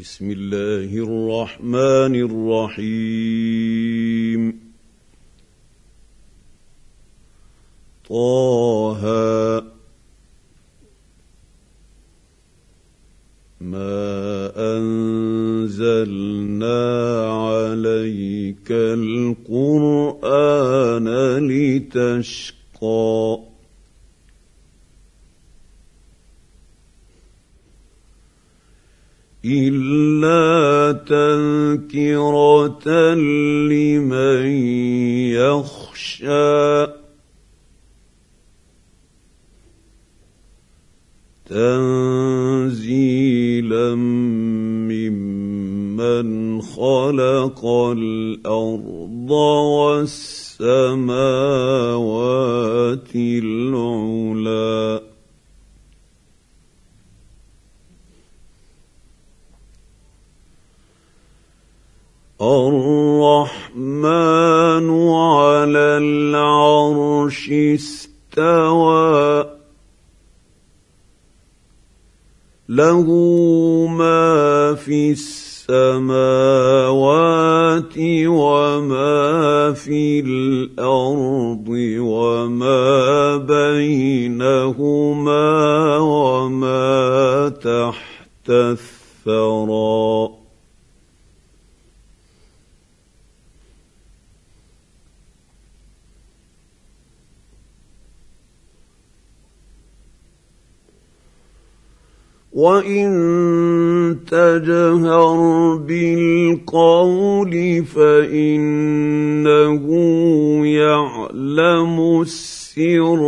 بسم الله الرحمن الرحيم. طه ما أنزلنا عليك القرآن لتشقى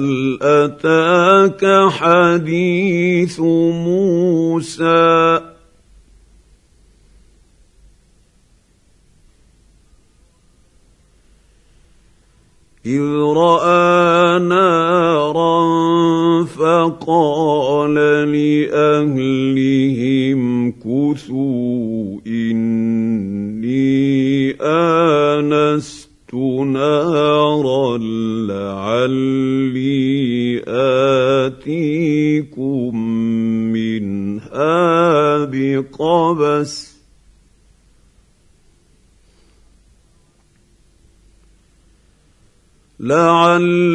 وهل أتاك حديث موسى لعلي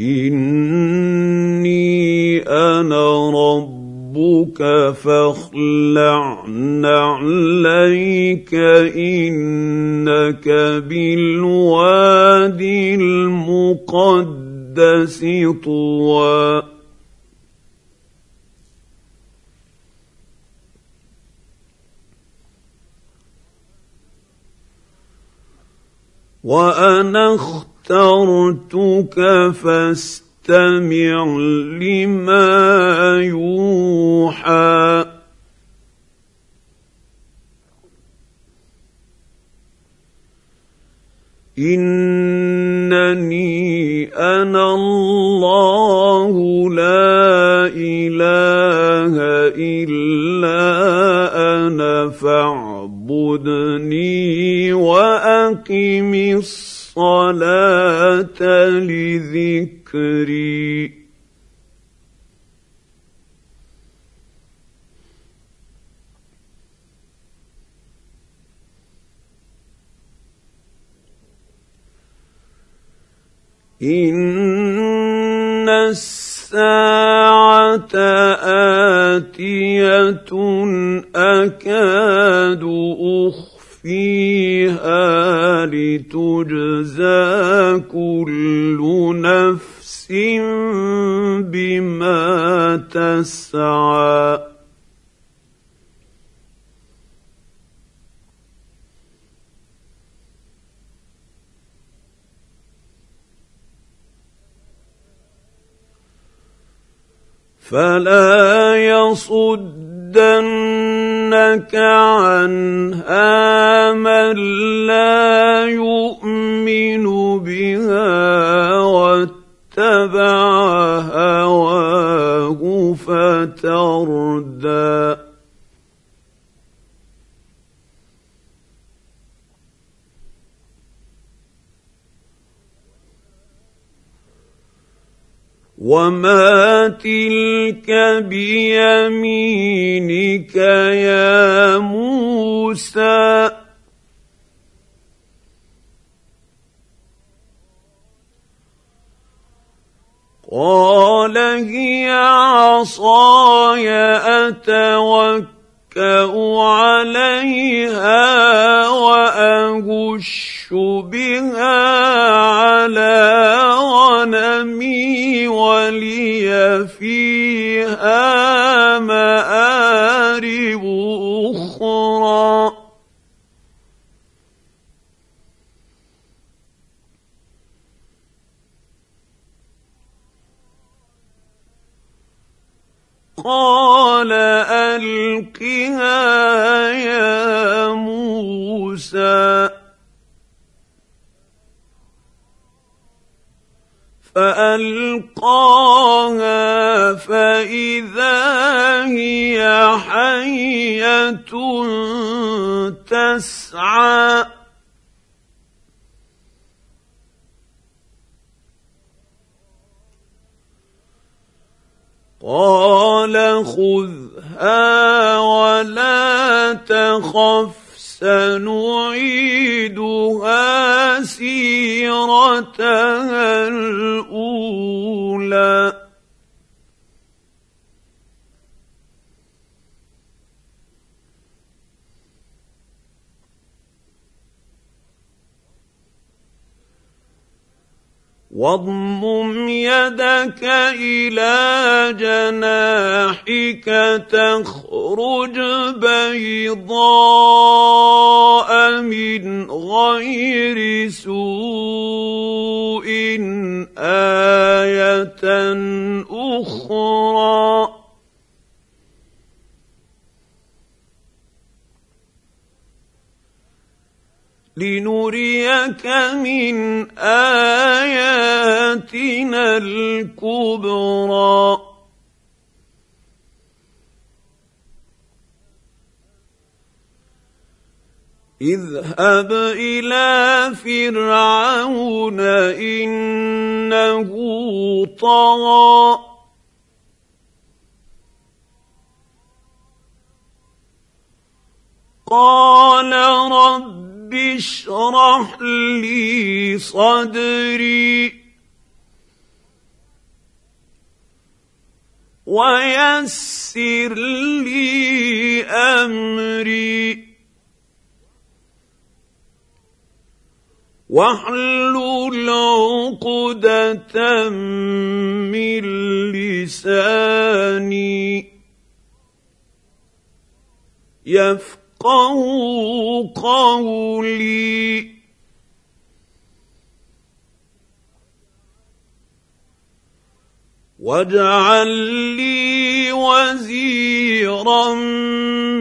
اني أنا ربك فاخلع نعليك انك بالواد المقدس طوى وأنا اخترتك فاستمع لما يوحى. انني أنا الله لا اله الا أنا فاعبدني واقم الصلاه الصلاة لذكري. إن الساعة آتية أكاد أخرى. اخفيها لتجزى كل نفس بما تسعى. فلا يصدنك عنها من لا يؤمن بها واتبع هواه فتردى. وما تلك بيمينك يا موسى قال هي عصاي اتوكا عليها واهش بها على غنمي ولي فيها مارب أخرى قال القها يا موسى فألقاها فإذا هي حية تسعى. قال خذها ولا تخف. سنعيدها سيرتها الأولى. واضمم يدك إلى جناحك تخرج بيضاء من غير سوء آية أخرى. لنريك من آياتنا الكبرى. اذهب إلى فرعون إنه طغى. قال رب رب اشرح لي صدري ويسر لي أمري. واحلل عقدة من لساني. يفقه يفقهوا قولي واجعل لي وزيرا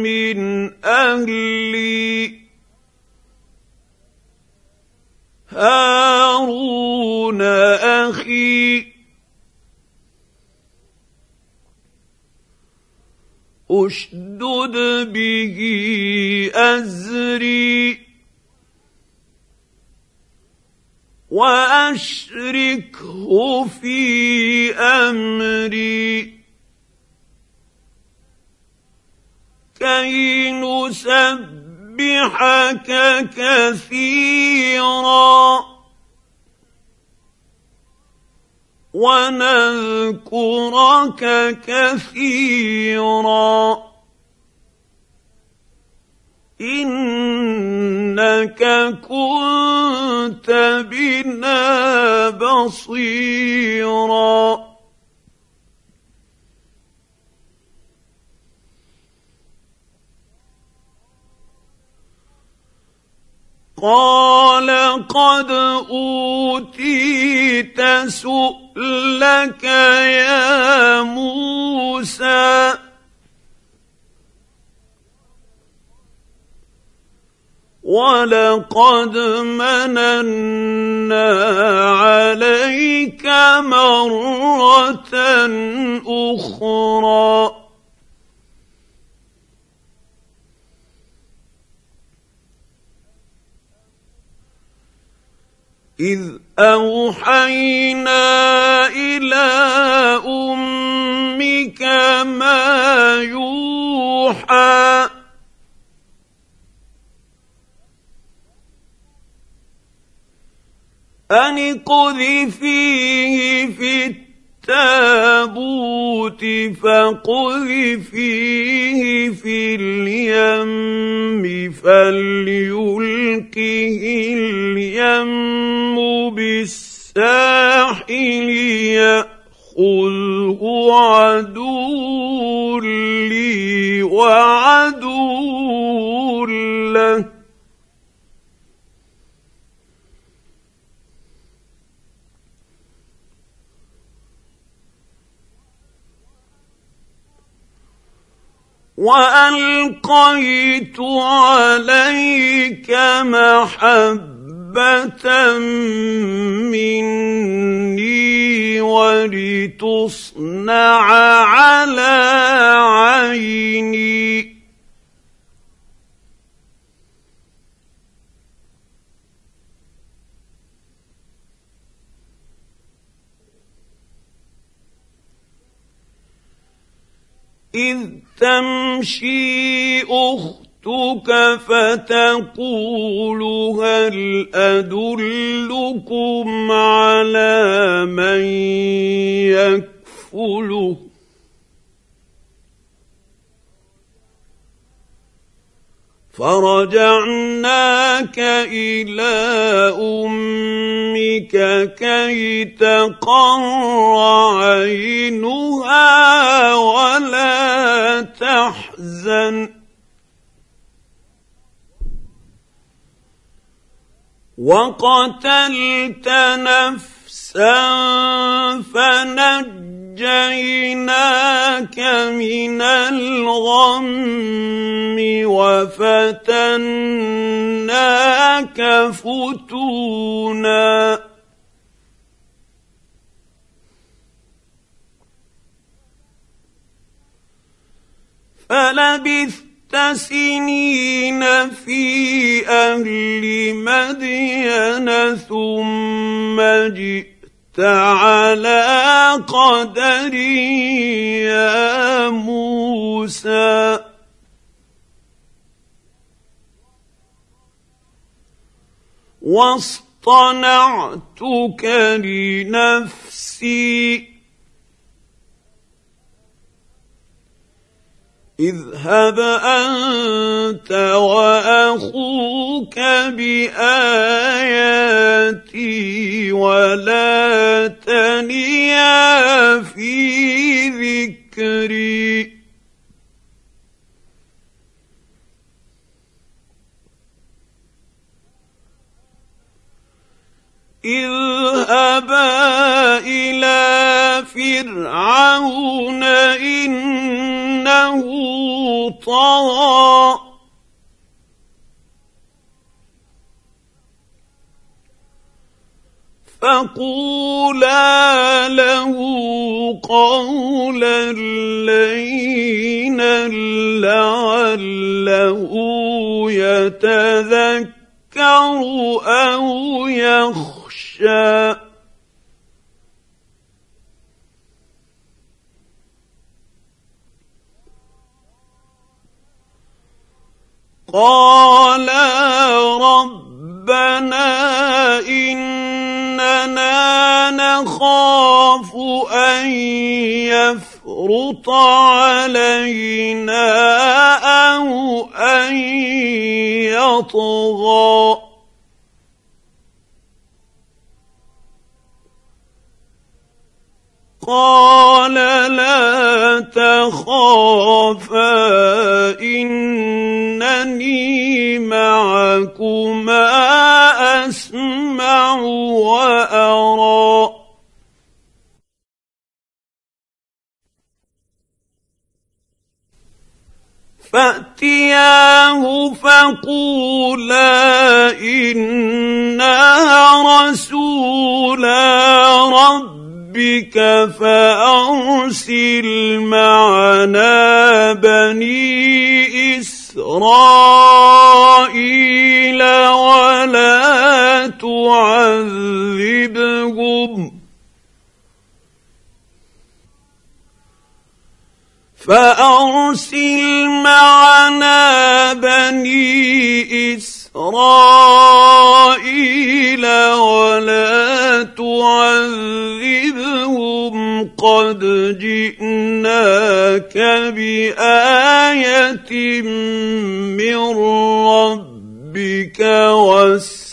من أهلي. هارون أخي أشدد به أزري وأشركه في أمري كي نسبحك كثيرا. ونذكرك كثيرا. إنك كنت بنا بصيرا. قال قد أوتيت سؤلك يا موسى. ولقد مننا عليك مرة أخرى. إذ أوحينا إلى أمك ما يوحى. أن قذفيه في التابوت فقذفيه في اليم فليلقه اليم بالساحل ياخذه عدو لي وعدو له. وألقيت عليك محبة مني ولتصنع على عيني. إذ تمشي أختك فتقول هل أدلكم على من يكفله؟ فرجعناك إلى أمك كي تقر عينها ولا تحزن وقتلت نفسا فنجيت ونجيناك من الغم وفتناك فتونا. فلبثت سنين في أهل مدين ثم جئت على قدري يا موسى. واصطنعتك لنفسي. اذهب أنت وأخوك بآياتي ولا تنيا في ذكري. اذهبا إلى فرعون إنه طغى. فقولا له قولا لينا لعله يتذكر أو يخشى. قالا ربنا إننا نخاف أن يفرط علينا أو أن يطغى. قال لا تخافا إنني معكما أسمع وأرى. فأتياه فقولا أنا رسولا رب ربك فأرسل معنا بني إسرائيل ولا تعذبهم. فأرسل معنا بني إسرائيل ولا تعذبهم قد جئناك بآية من ربك والسلام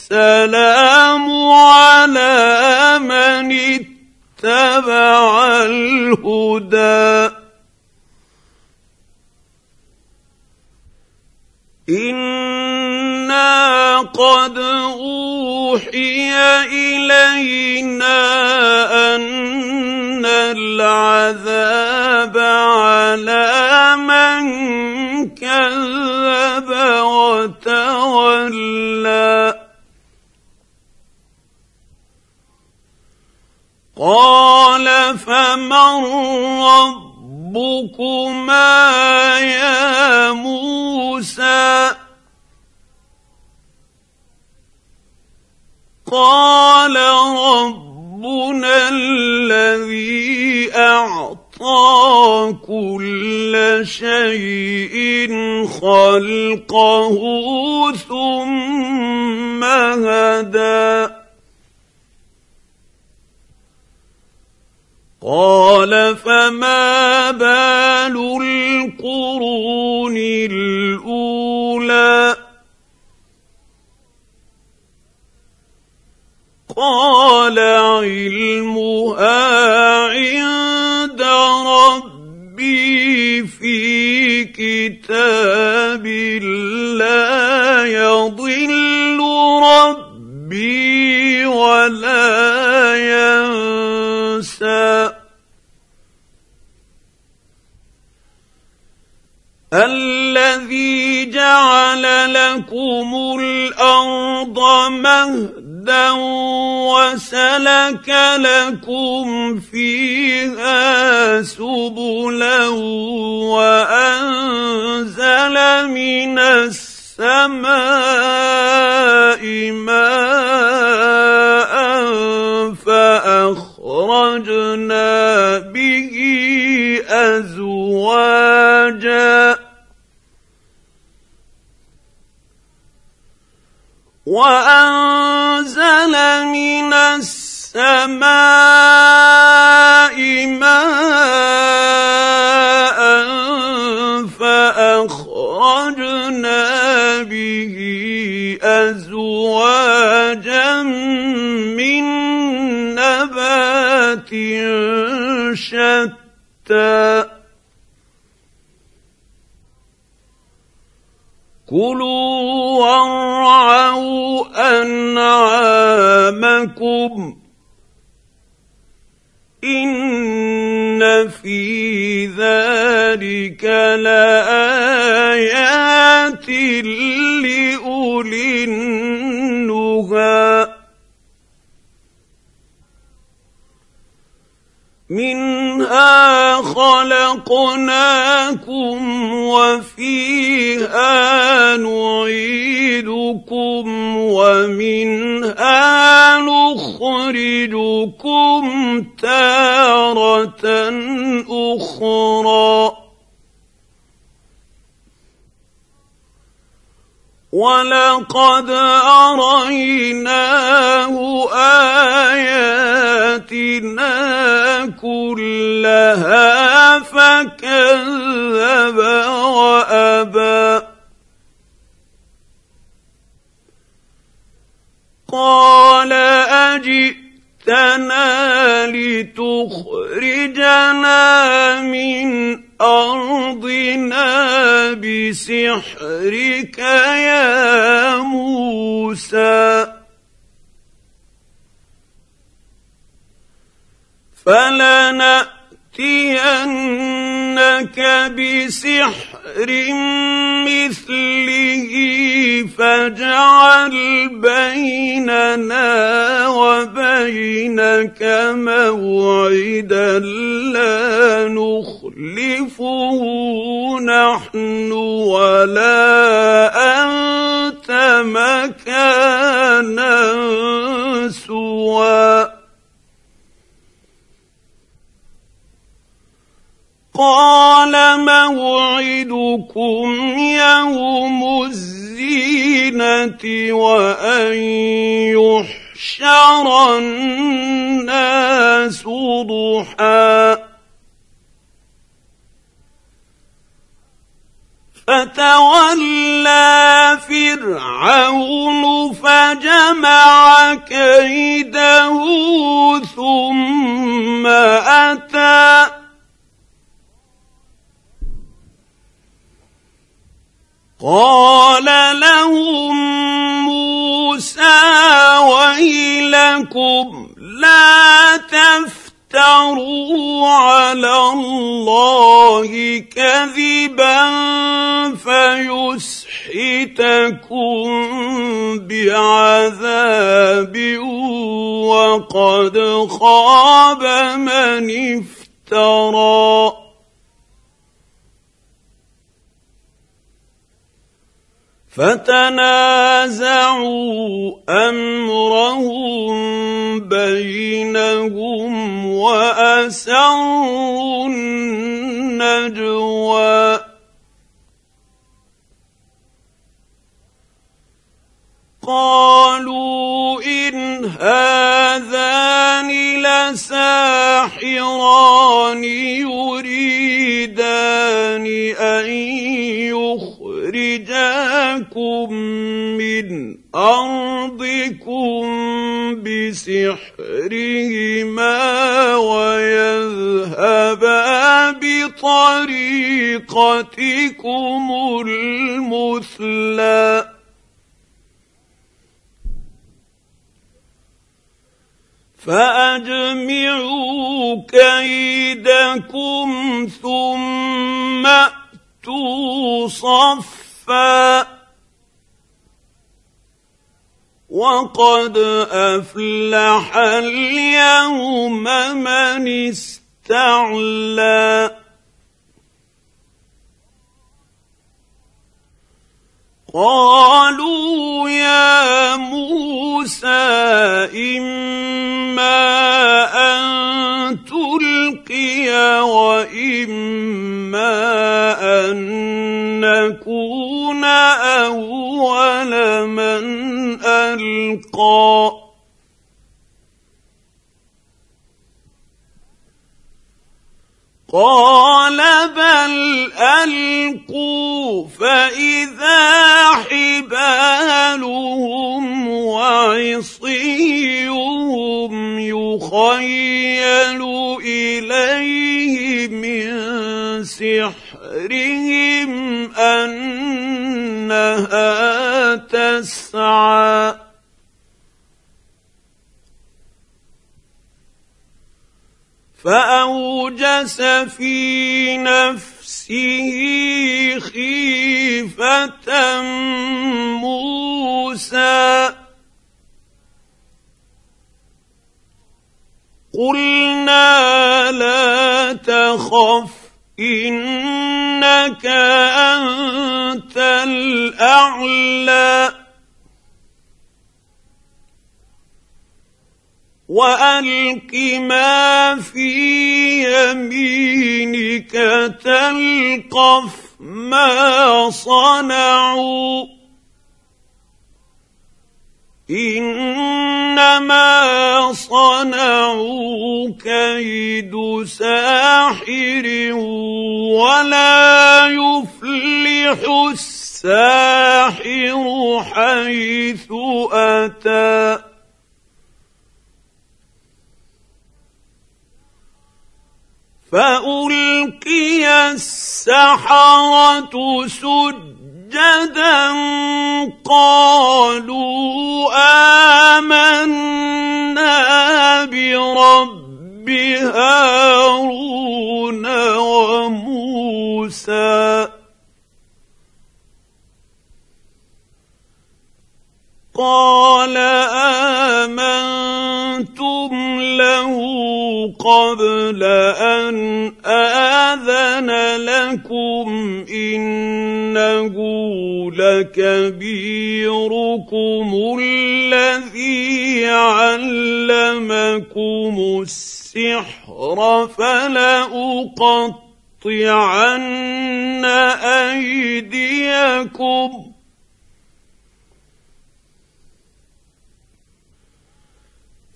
على من اتبع الهدى. أنا قد اوحي الينا ان العذاب على من كذب وتولى قال فمن رب ربكما يا موسى قال ربنا الذي أعطى كل شيء خلقه ثم هدى. قال فما بال القرون الأولى؟ قال علمها عند ربي في كتاب لا يضل ربي ولا ينسى. الذي جعل لكم الأرض مهدا وسلك لكم فيها سبلا وأنزل من السماء ماء فأخرجنا به أزواجا وانزل من السماء ماء فأخرجنا به أزواجا من نبات شتى. كلوا وارعوا انعامكم ان في ذلك لايات لاولي خلقناكم وفيها نعيدكم ومنها نخرجكم تارة أخرى. ولقد اريناه اياتنا كلها فكذب وابى قال اجئتنا لتخرجنا من أرضنا بسحرك يا موسى. فلنأتينك بسحر مثله فاجعل بيننا وبينك موعدا لا نخلفه نحن ولا أنت مكانا سوى قال موعدكم يوم الزينة وأن يحشر الناس ضحى. فتولى فرعون فجمع كيده ثم أتى. قال لهم موسى ويلكم لا تفتروا على الله كذبا فيسحتكم بعذاب وقد خاب من افترى. فتنازعوا أمرهم بينهم وأسروا النجوى. قالوا إن هذان لساحران يريدان أن يخرجاكم من ارضكم بسحرهما ويذهبا بطريقتكم المثلى فاجمعوا كيدكم ثم اتوا صفا وقد أفلح اليوم من استعلى. قالوا يا موسى إما أن تلقي وإما أن نكون اول من القى قال بل ألقوا فإذا حبالهم وعصيهم يخيل إليه من سحرهم أنها تسعى. فأوجس في نفسه خيفة موسى. قلنا لا تخف إنك أنت الأعلى. وألق ما في يمينك تلقف ما صنعوا. إنما صنعوا كيد ساحر ولا يفلح الساحر حيث أتى. فألقي السحرة سجدا قالوا آمنا برب هارون وموسى. قال آمنتم له قبل أن آذن لكم إنه لكبيركم الذي علمكم السحر فلأقطعن أيديكم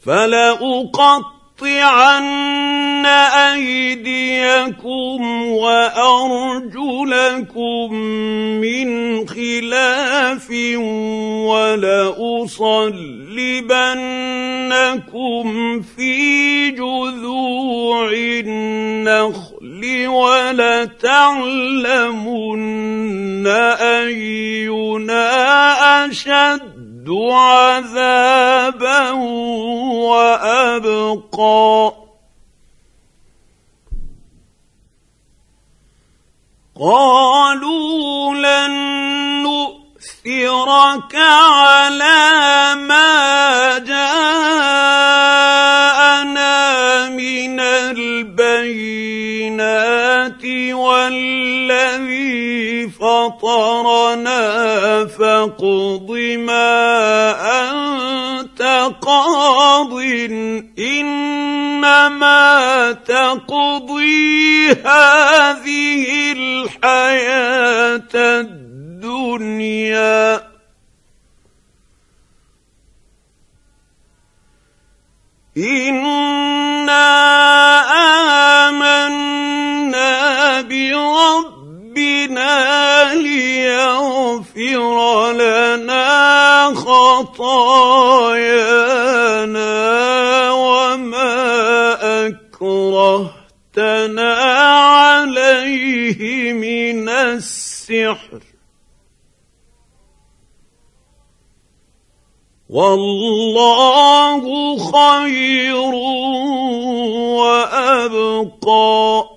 فلأقطعن أيديكم وأرجلكم من خلاف ولأصلبنكم في جذوع النخل ولتعلمن أينا أشد اشد عذابا وأبقى. قالوا لن نؤثرك على ما جاءنا من البينات والذي فطرنا فاقض ما أنت قاض. إنما تقضي هذه الحياة الدنيا. أنا ليغفر لنا خطايانا وما أكرهتنا عليه من السحر. والله خير وأبقى.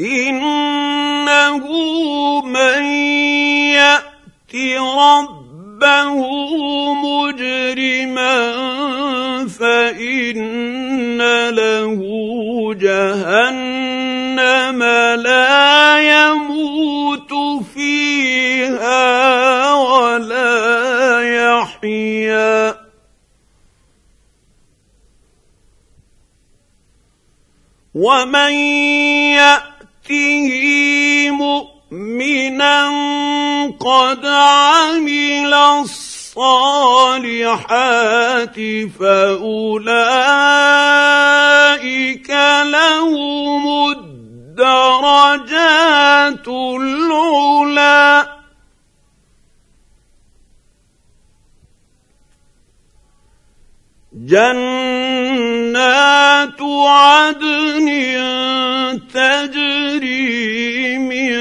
إنه من يأت ربه مجرما فإن له جهنم لا يموت فيها ولا يحيا. ومن ياته مؤمنا قد عمل الصالحات فأولئك لهم الدرجات العلى. جنات عدن تجري من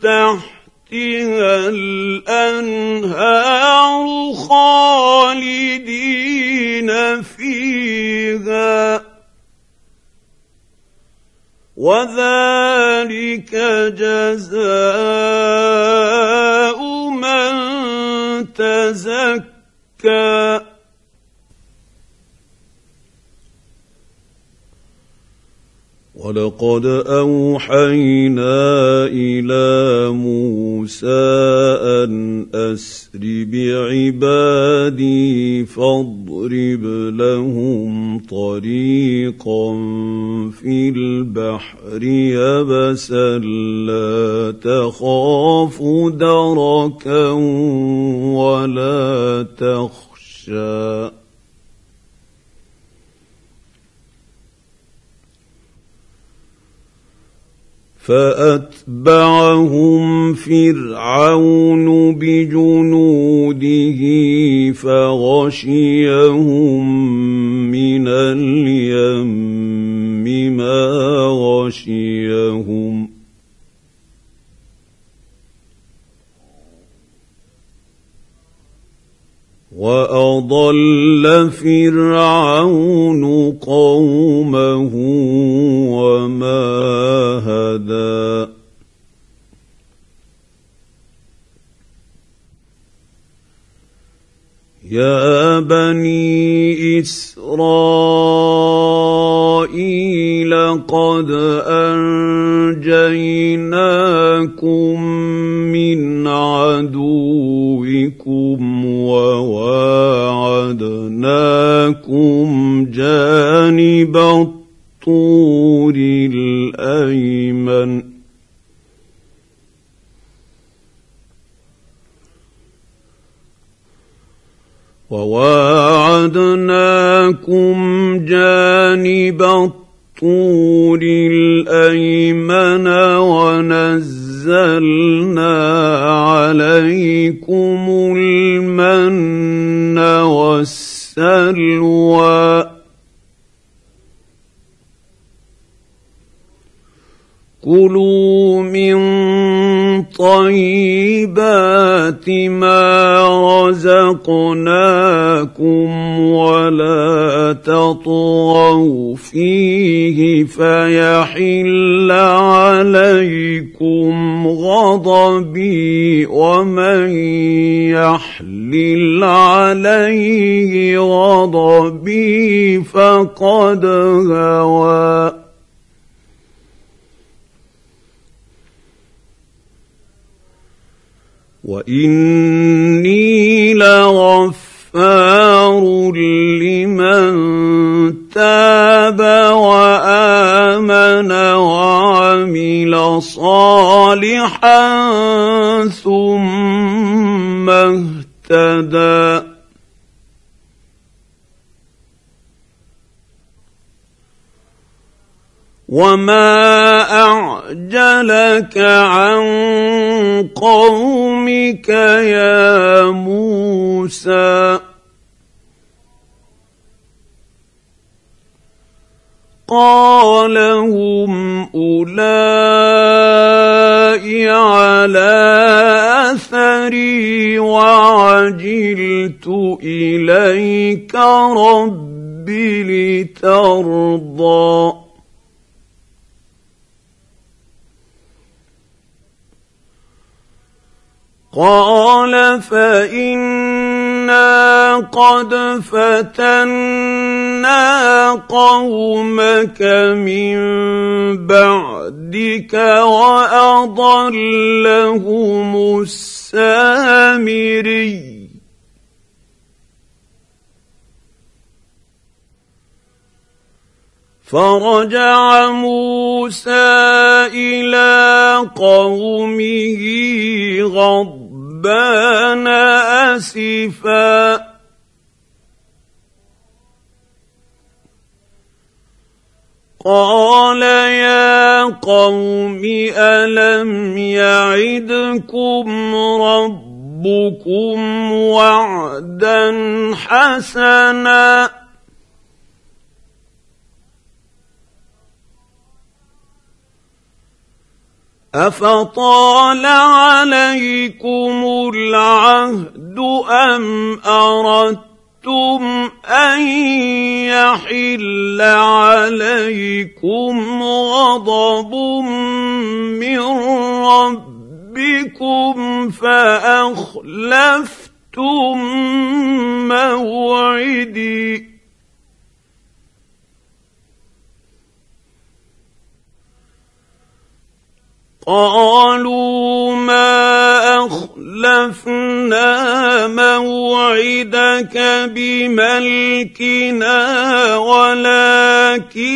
تحتها الأنهار خالدين فيها. وذلك جزاء من تزكى. ولقد أوحينا إلى موسى أن أسر بعبادي فاضرب لهم طريقا في البحر يبسا لا تخاف دركا ولا تخشى. فأتبعهم فرعون بجنوده فغشيهم من اليم ما غشيهم وأضل فرعون قومه وما هدى. يا بني إسرائيل قد أنجيناكم من عدوكم جانب الطور الأيمن. وواعدناكم جانب الطور الأيمن ونزلنا رزقناكم ولا تطغوا فيه فيحل عليكم غضبي ومن يحلل عليه غضبي فقد هوى. واني صالحا ثم اهتدى وما اعجلك عن قومك يا موسى قال هم أولئك على أثري وعجلت إليك رب لترضى. قال فإنا قد فتنا قومك من بعدك واضلهم السامري فرجع موسى إلى قومه غضبا ربان قال يا قوم الم يعدكم ربكم وعدا حسنا افطال عليكم العهد ام اردتم ان يحل عليكم غضب من ربكم فاخلفتم موعدي قالوا ما أخلفنا موعدك بملكنا ولكننا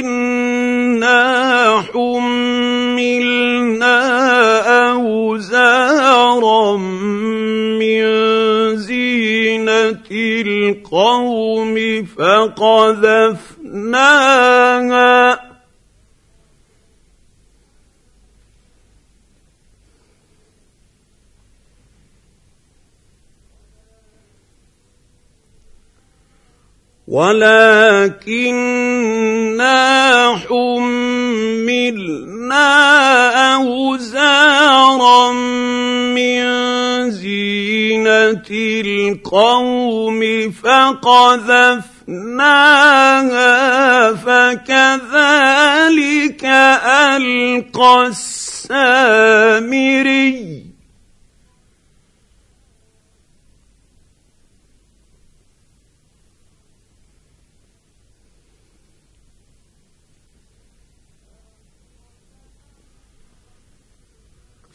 حملنا ولكنا حملنا أوزارا من زينة القوم فقذفناها فكذلك ألقى السامري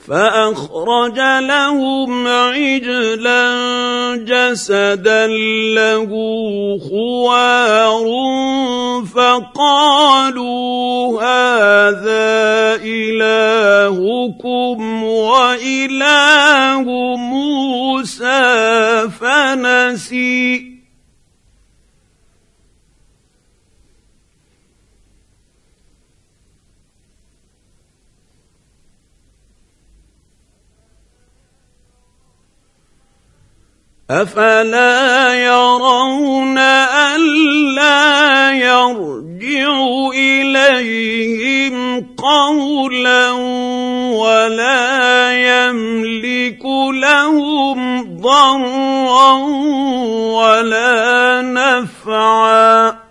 فأخرج لهم عجلا جسدا له خوار فقالوا هذا إلهكم وإله موسى فنسي. أفلا يرون ألا يرجع إليهم قولا ولا يملك لهم ضرا ولا نفعا.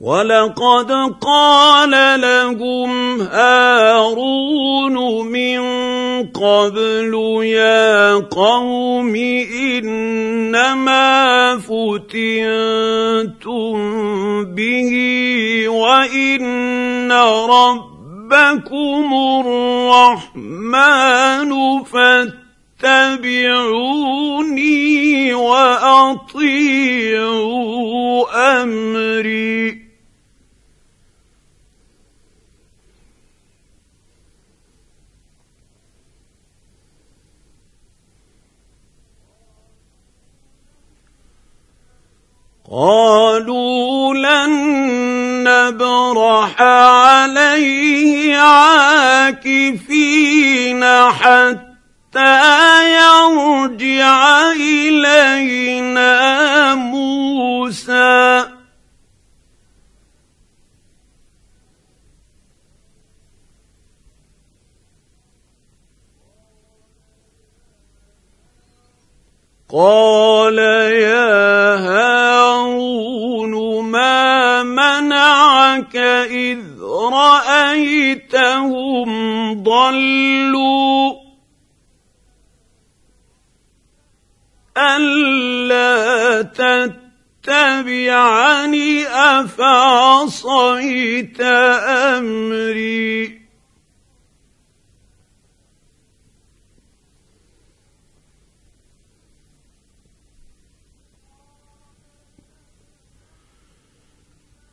ولقد قال لهم هارون من قبل يا قوم انما فتنتم به وان ربكم الرحمن فاتبعوني واطيعوا امري قالوا لن نبرح عليه عاكفين حتى يرجع إلينا موسى. قال يا هارون ما منعك إذ رأيتهم ضلوا ألا تتبعني أفعصيت أمري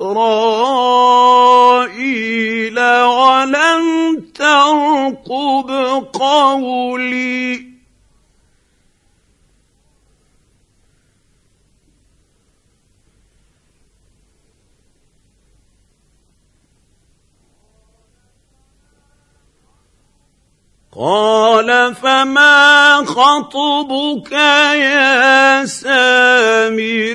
إسرائيل ولم ترقب قولي. قال فما خطبك يا سامري؟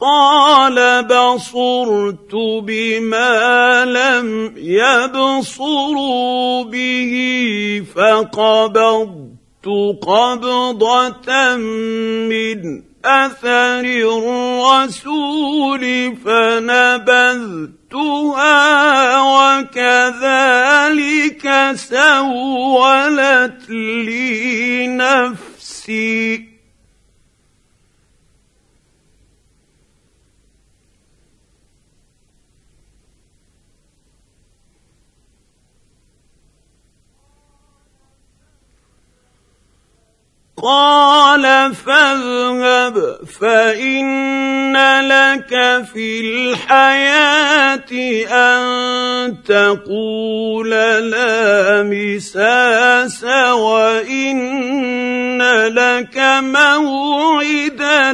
قال بصرت بما لم يبصروا به فقبضت قبضة من أثر الرسول فنبذتها وكذلك سولت لي نفسي. قال فاذهب فإن لك في الحياة أن تقول لا مساس وإن لك موعدا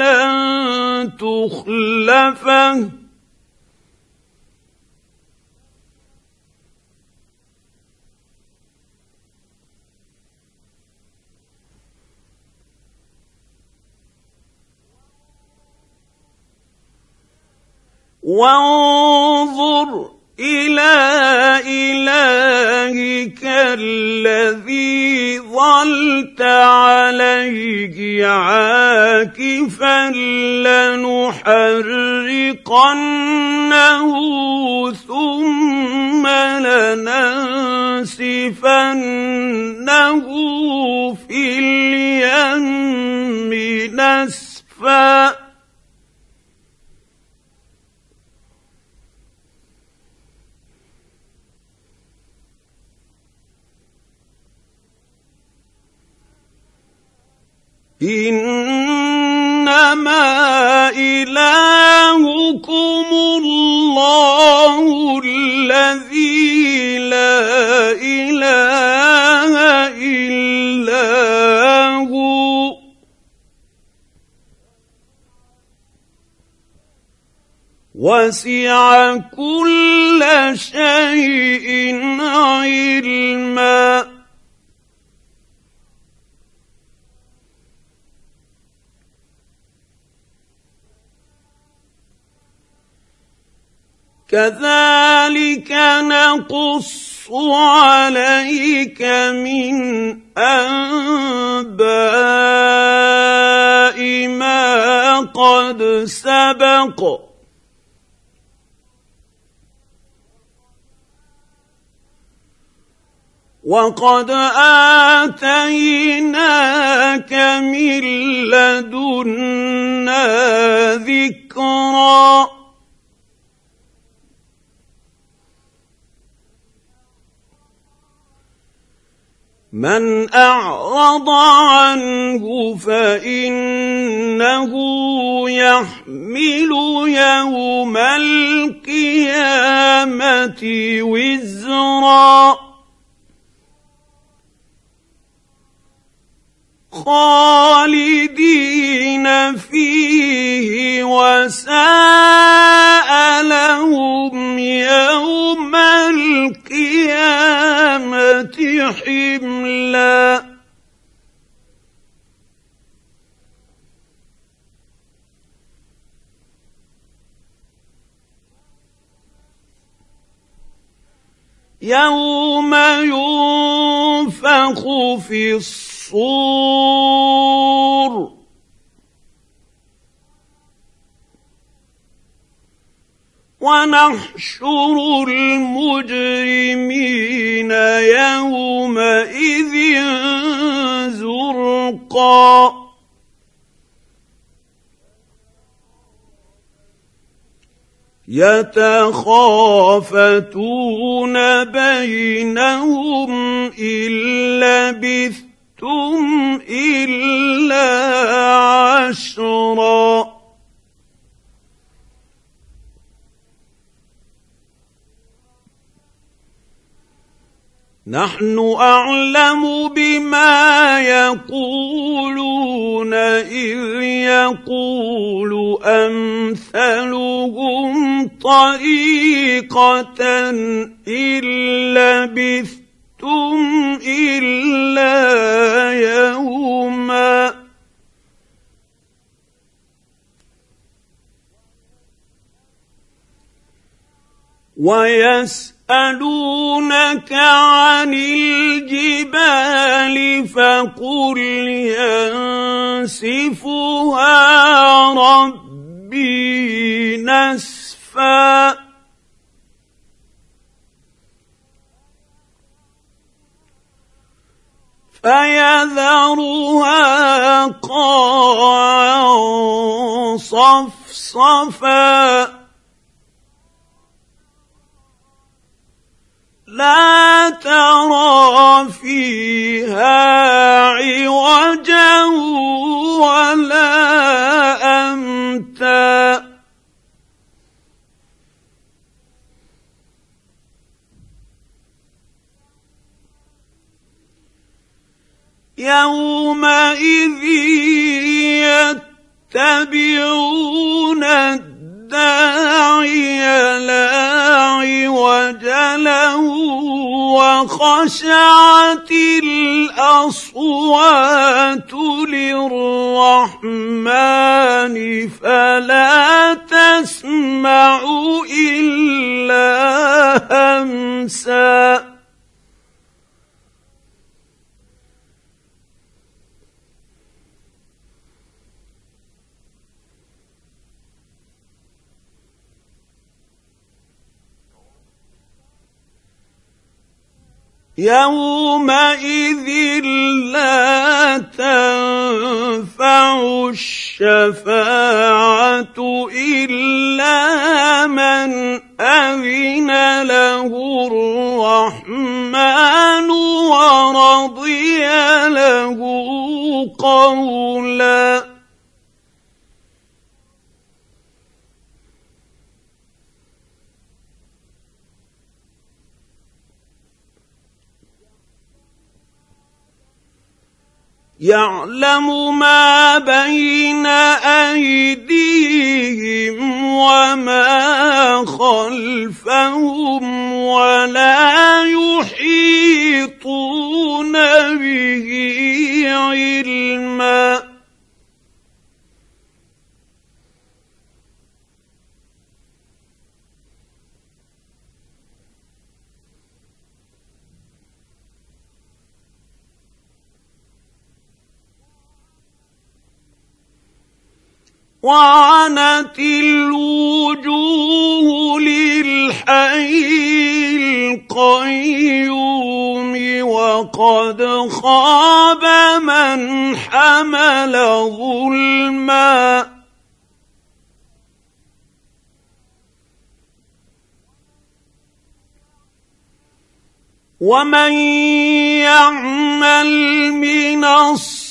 لن تخلفه. وانظر إلى إلهك الذي ظلت عليه عاكفا لنحرقنه ثم لننسفنه في اليم نسفا. إنما إلهكم الله الذي لا إله إلا هو. وسع كل شيء علما. كذلك نقص عليك من أنباء ما قد سبق. وقد آتيناك من لدنا ذكرا من أعرض عنه فإنه يحمل يوم القيامة وزرا. خالدين فيه وساء لهم يوم القيامة حملا. يوم ينفخ في الصور الصور ونحشر المجرمين يومئذ زرقا. يتخافتون بينهم إن لبث لبثتم الا عشرا. نحن اعلم بما يقولون اذ يقول امثلهم طريقه ان لبثتم لبثتم إلا يوما. ويسألونك عن الجبال فقل ينسفها ربي نسفاً. فيذرها قاعا صفصفا. لا ترى فيها عوجا ولا أمتا. يومئذ يتبعون الداعي لا عوج له وخشعت الأصوات للرحمن فلا تسمع إلا همسا. يومئذ لا تنفع الشفاعه الا من اذن له الرحمن ورضي له قولا يعلم ما بين أيديهم وما خلفهم ولا يحيطون به علما. وعنت الوجوه للحي القيوم وقد خاب من حمل ظلما ومن يعمل من الصالحات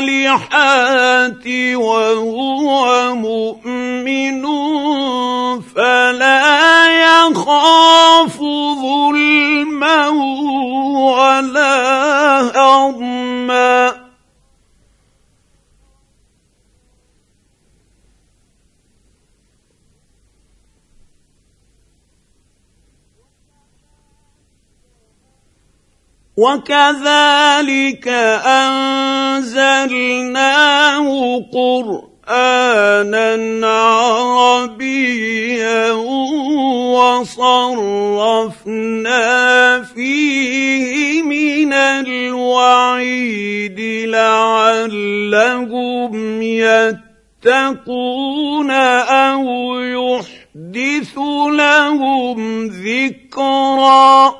الصالحات وهو مؤمن فلا يخاف ظلما ولا هضما. وكذلك أنزلناه قرآنا عربيا وصرفنا فيه من الوعيد لعلهم يتقون أو يحدث لهم ذكرًا.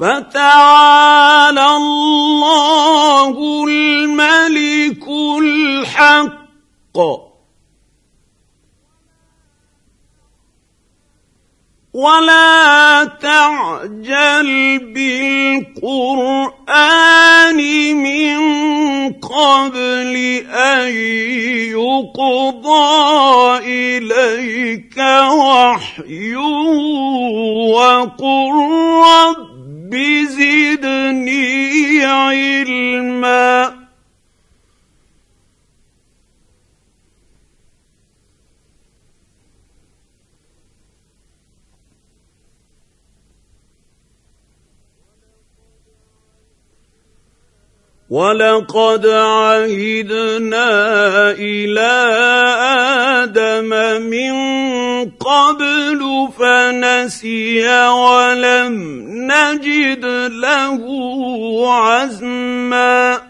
فتعالى الله الملك الحق. ولا تعجل بالقرآن من قبل أن يقضى إليك وحي وقل رب رب زدني علما. ولقد عهدنا إلى آدم من قبل فنسي ولم نجد له عزما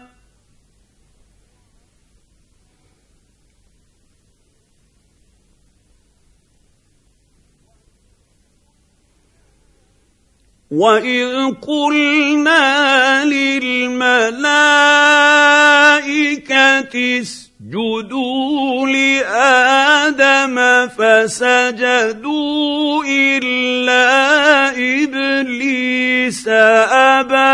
واذ قلنا للملائكه اسجدوا لادم فسجدوا الا ابليس ابى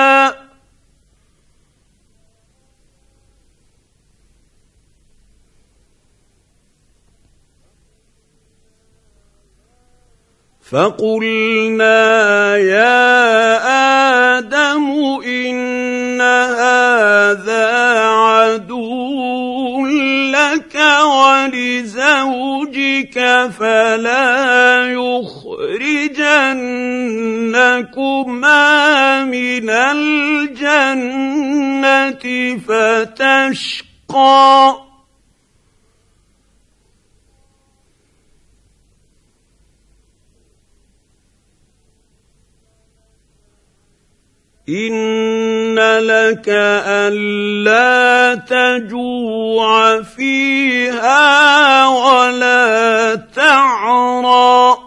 فقلنا يا آدم ان هذا عدو لك ولزوجك فلا يخرجنكما من الجنه فتشقى ان لك الا تجوع فيها ولا تعرى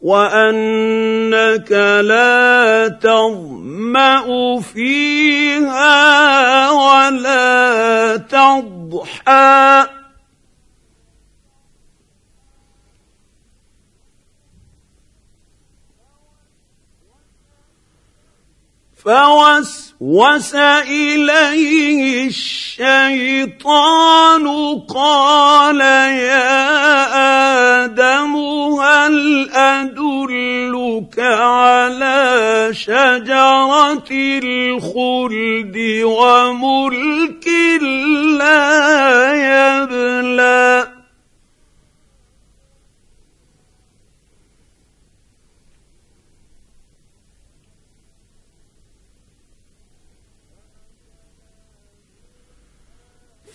وانك لا تظما فيها ولا تضحى فوسوس إليه الشيطان قال يا آدم هل أدلك على شجرة الخلد وملك لا يبلى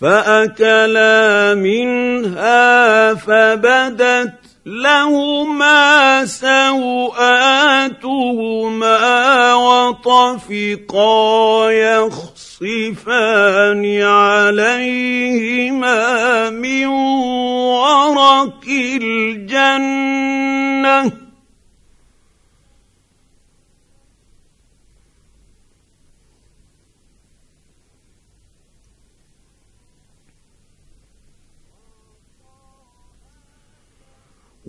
فأكلا منها فبدت لهما سوآتهما وطفقا يخصفان عليهما من ورق الجنة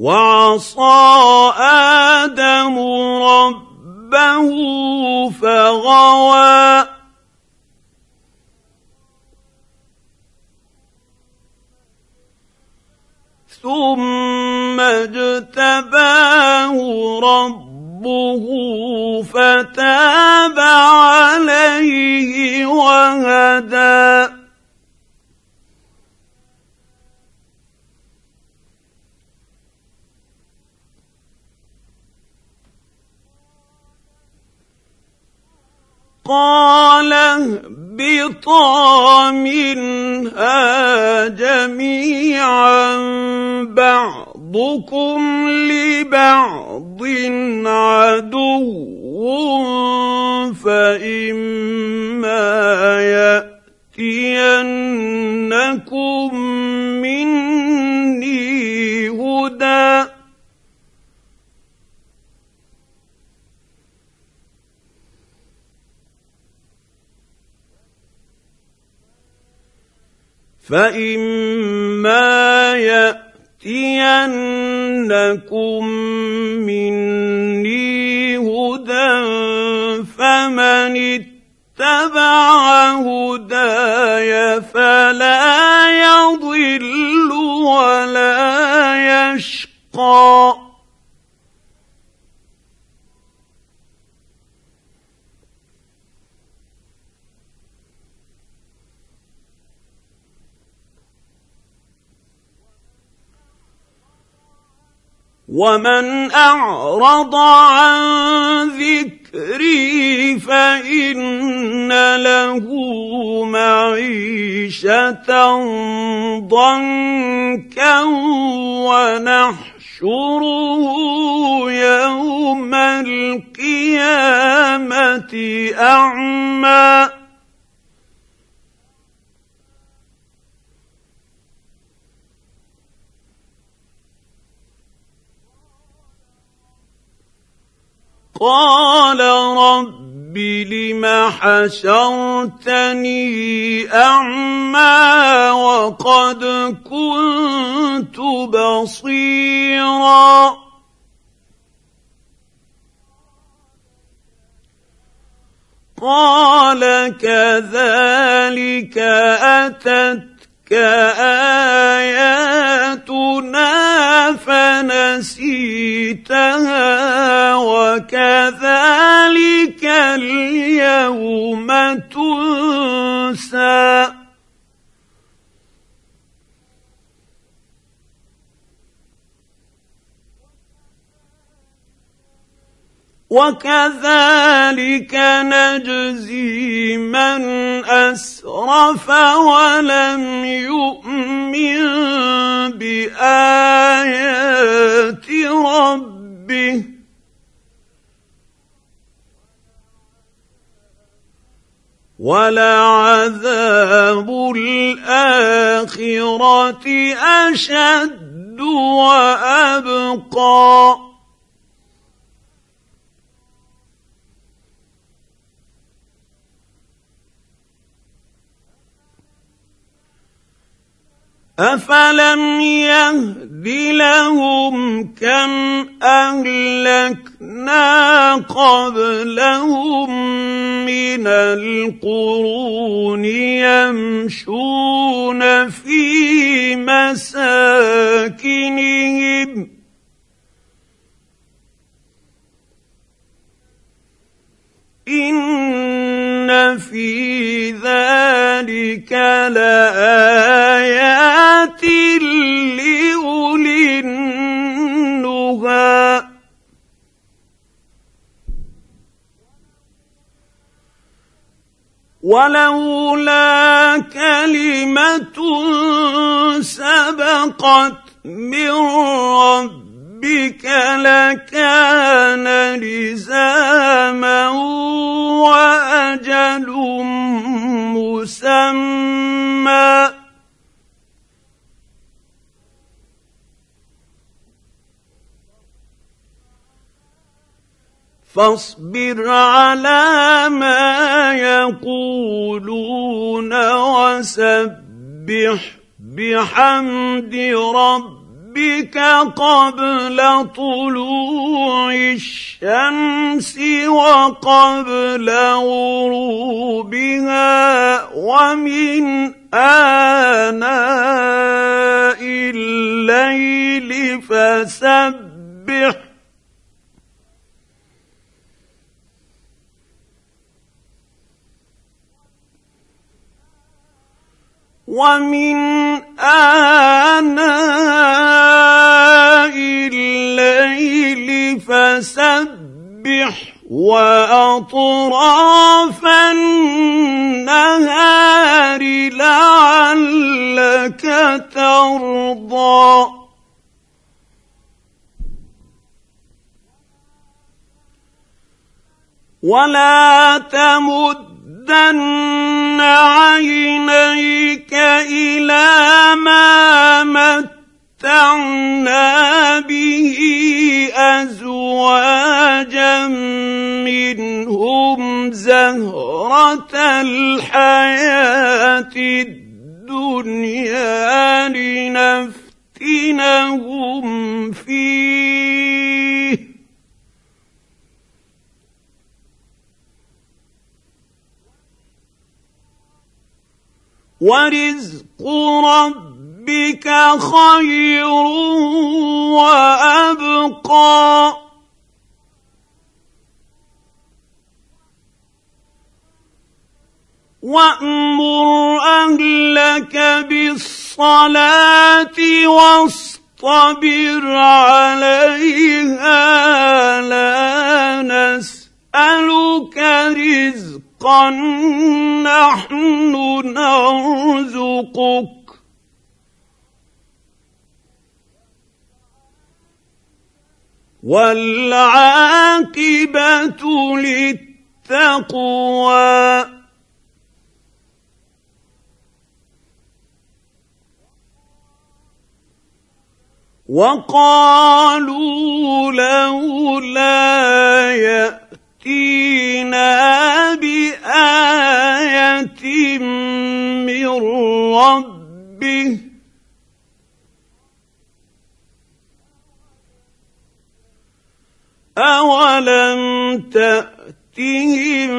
وعصى آدم ربه فغوى. ثم اجتباه ربه فتاب عليه وهدى. قال اهبطا منها جميعا بعضكم لبعض عدو فإما يأتينكم مني هدى فإما يأتينكم مني هدى فمن اتبع هداي فلا يضل ولا يشقى ومن اعرض عن ذكري فان له معيشه ضنكا ونحشره يوم القيامه اعمى قال رب لم حشرتني أعمى وقد كنت بصيرا. قال كذلك أتت آياتنا فنسيتها وكذلك اليوم تنسى. وكذلك نجزي من أسرف ولم يؤمن بآيات ربه. ولعذاب الآخرة أشد وأبقى. أفلم يهد لهم كم أهلكنا قبلهم من القرون يمشون في مساكنهم ان في ذلك لايات لاولي النهى ولولا كلمه سبقت من رب ربك لكان لزاما وأجل مسمى. فاصبر على ما يقولون وسبح بحمد ربك ربك قبل طلوع الشمس وقبل غروبها ومن آناء الليل فسبح. ومن آناء الليل فسبح وأطراف النهار لعلك ترضى. ولا تمد مدن عينيك إلى ما متعنا به أزواجا منهم زهرة الحياة الدنيا لنفتنهم فيه. ورزق ربك خير وأبقى. وأمر أهلك بالصلاة واصطبر عليها. لا نسألك رزقا. نحن نرزقك. والعاقبة للتقوى. وقالوا اولم تاتهم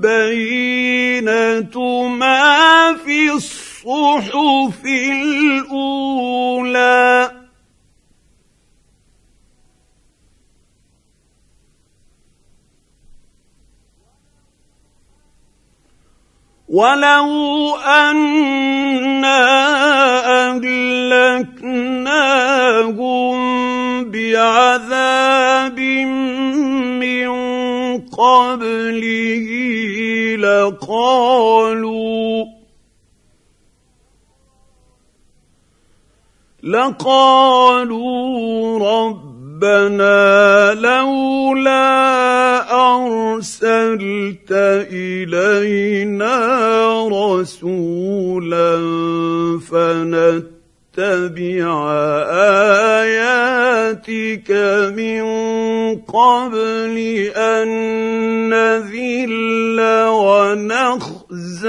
بينه ما في الصحف الاولى ولو انا اهلكناهم بعذاب من قبله لقالوا لقالوا رب ربنا لولا أرسلت إلينا رسولا فنتبع آياتك من قبل أن نذل ونخزي